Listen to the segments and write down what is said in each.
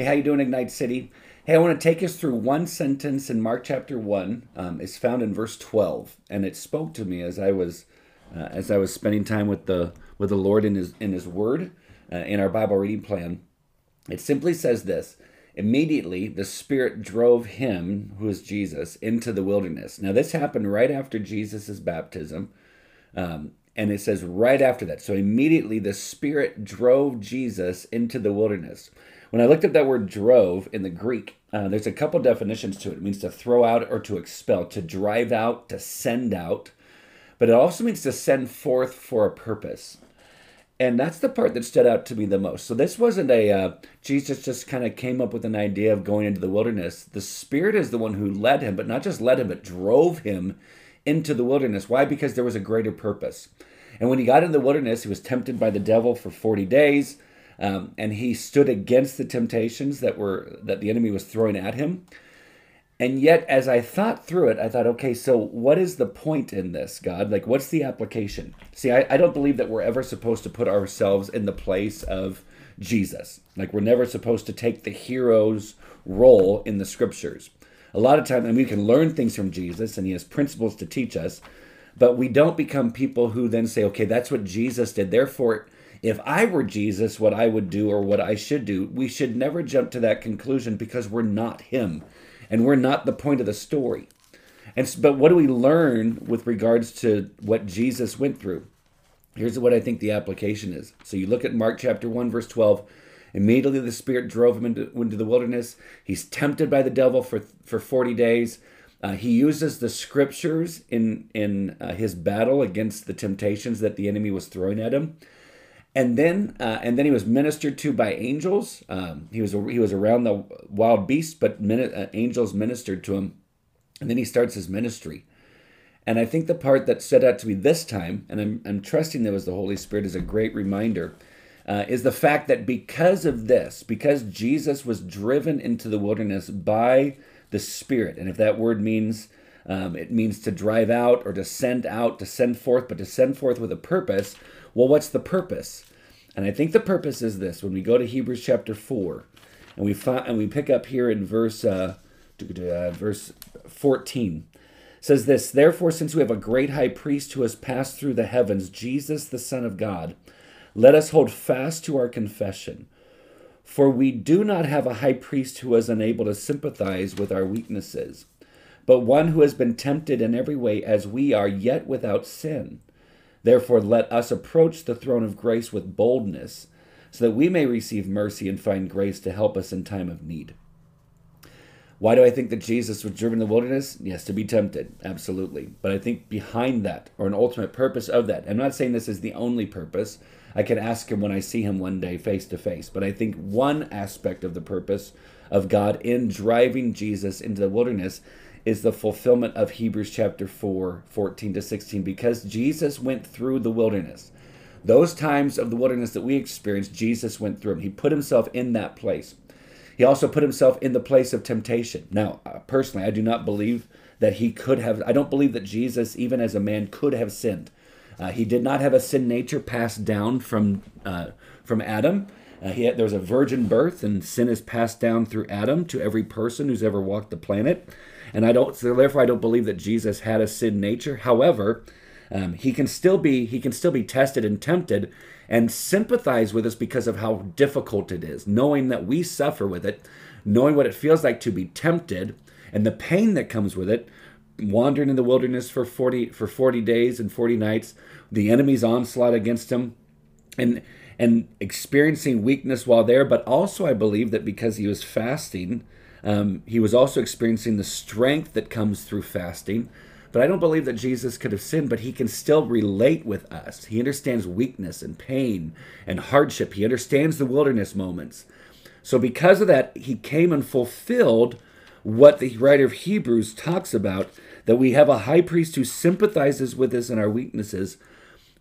Hey, how you doing, Ignite City? Hey, I want to take us through one sentence in Mark chapter one. Um, it's found in verse twelve, and it spoke to me as I was uh, as I was spending time with the with the Lord in His in His Word uh, in our Bible reading plan. It simply says this: Immediately, the Spirit drove him, who is Jesus, into the wilderness. Now, this happened right after Jesus' baptism. Um, and it says right after that. So immediately the Spirit drove Jesus into the wilderness. When I looked up that word drove in the Greek, uh, there's a couple definitions to it. It means to throw out or to expel, to drive out, to send out, but it also means to send forth for a purpose. And that's the part that stood out to me the most. So this wasn't a uh, Jesus just kind of came up with an idea of going into the wilderness. The Spirit is the one who led him, but not just led him, but drove him into the wilderness. Why? Because there was a greater purpose. And when he got in the wilderness, he was tempted by the devil for 40 days. Um, and he stood against the temptations that were that the enemy was throwing at him. And yet, as I thought through it, I thought, okay, so what is the point in this, God? Like, what's the application? See, I, I don't believe that we're ever supposed to put ourselves in the place of Jesus. Like, we're never supposed to take the hero's role in the scriptures. A lot of times, and we can learn things from Jesus, and he has principles to teach us, but we don't become people who then say, okay, that's what Jesus did. Therefore, if I were Jesus, what I would do or what I should do, we should never jump to that conclusion because we're not him and we're not the point of the story. And but what do we learn with regards to what Jesus went through? Here's what I think the application is. So you look at Mark chapter 1 verse 12, immediately the spirit drove him into, into the wilderness. He's tempted by the devil for for 40 days. Uh, he uses the scriptures in in uh, his battle against the temptations that the enemy was throwing at him, and then uh, and then he was ministered to by angels. Um, he was he was around the wild beasts, but min- uh, angels ministered to him, and then he starts his ministry. And I think the part that stood out to me this time, and I'm, I'm trusting that was the Holy Spirit, is a great reminder, uh, is the fact that because of this, because Jesus was driven into the wilderness by the Spirit. And if that word means um, it means to drive out or to send out, to send forth, but to send forth with a purpose. Well, what's the purpose? And I think the purpose is this: when we go to Hebrews chapter four, and we find, and we pick up here in verse uh, uh, verse fourteen, says this: Therefore, since we have a great high priest who has passed through the heavens, Jesus, the Son of God, let us hold fast to our confession. For we do not have a high priest who is unable to sympathize with our weaknesses, but one who has been tempted in every way as we are, yet without sin. Therefore, let us approach the throne of grace with boldness, so that we may receive mercy and find grace to help us in time of need. Why do I think that Jesus was driven in the wilderness? Yes, to be tempted, absolutely. But I think behind that, or an ultimate purpose of that, I'm not saying this is the only purpose, I can ask him when I see him one day face to face. But I think one aspect of the purpose of God in driving Jesus into the wilderness is the fulfillment of Hebrews chapter 4, 14 to 16, because Jesus went through the wilderness. Those times of the wilderness that we experienced, Jesus went through them. He put himself in that place. He also put himself in the place of temptation. Now, uh, personally, I do not believe that he could have, I don't believe that Jesus, even as a man, could have sinned. Uh, he did not have a sin nature passed down from uh, from Adam. Uh, he had, there was a virgin birth, and sin is passed down through Adam to every person who's ever walked the planet. And I don't, so therefore, I don't believe that Jesus had a sin nature. However, um, he can still be he can still be tested and tempted, and sympathize with us because of how difficult it is, knowing that we suffer with it, knowing what it feels like to be tempted, and the pain that comes with it wandering in the wilderness for 40 for 40 days and 40 nights the enemy's onslaught against him and and experiencing weakness while there but also i believe that because he was fasting um, he was also experiencing the strength that comes through fasting. But i don't believe that jesus could have sinned but he can still relate with us. He understands weakness and pain and hardship. He understands the wilderness moments. So because of that he came and fulfilled what the writer of hebrews talks about that we have a high priest who sympathizes with us in our weaknesses,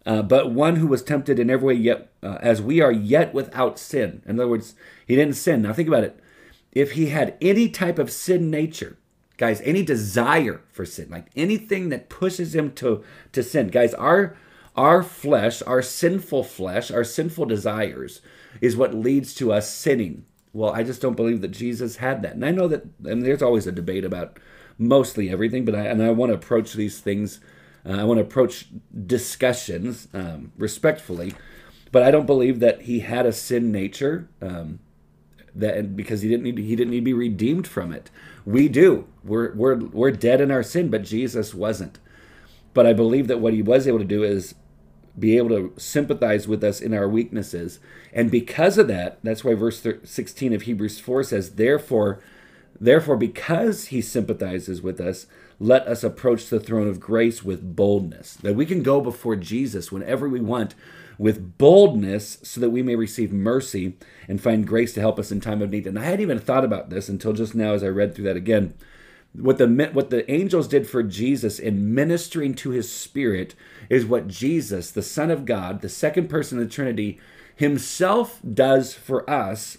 uh, but one who was tempted in every way yet uh, as we are yet without sin. In other words, he didn't sin. Now think about it. If he had any type of sin nature, guys, any desire for sin, like anything that pushes him to to sin, guys, our our flesh, our sinful flesh, our sinful desires is what leads to us sinning. Well, I just don't believe that Jesus had that. And I know that and there's always a debate about mostly everything, but I and I want to approach these things uh, I want to approach discussions um, respectfully, but I don't believe that he had a sin nature. Um, that because he didn't need to, he didn't need to be redeemed from it. We do. We're we're we're dead in our sin, but Jesus wasn't. But I believe that what he was able to do is be able to sympathize with us in our weaknesses. And because of that, that's why verse 16 of Hebrews 4 says, Therefore, therefore, because he sympathizes with us, let us approach the throne of grace with boldness. That we can go before Jesus whenever we want with boldness so that we may receive mercy and find grace to help us in time of need. And I hadn't even thought about this until just now as I read through that again. What the what the angels did for Jesus in ministering to his spirit is what Jesus, the Son of God, the second person of the Trinity, himself does for us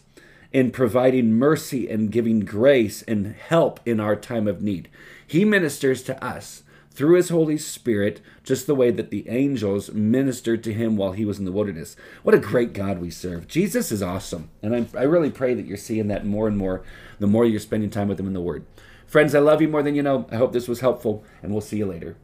in providing mercy and giving grace and help in our time of need. He ministers to us through his Holy Spirit, just the way that the angels ministered to him while he was in the wilderness. What a great God we serve. Jesus is awesome. And I'm, i really pray that you're seeing that more and more the more you're spending time with him in the Word. Friends, I love you more than you know. I hope this was helpful, and we'll see you later.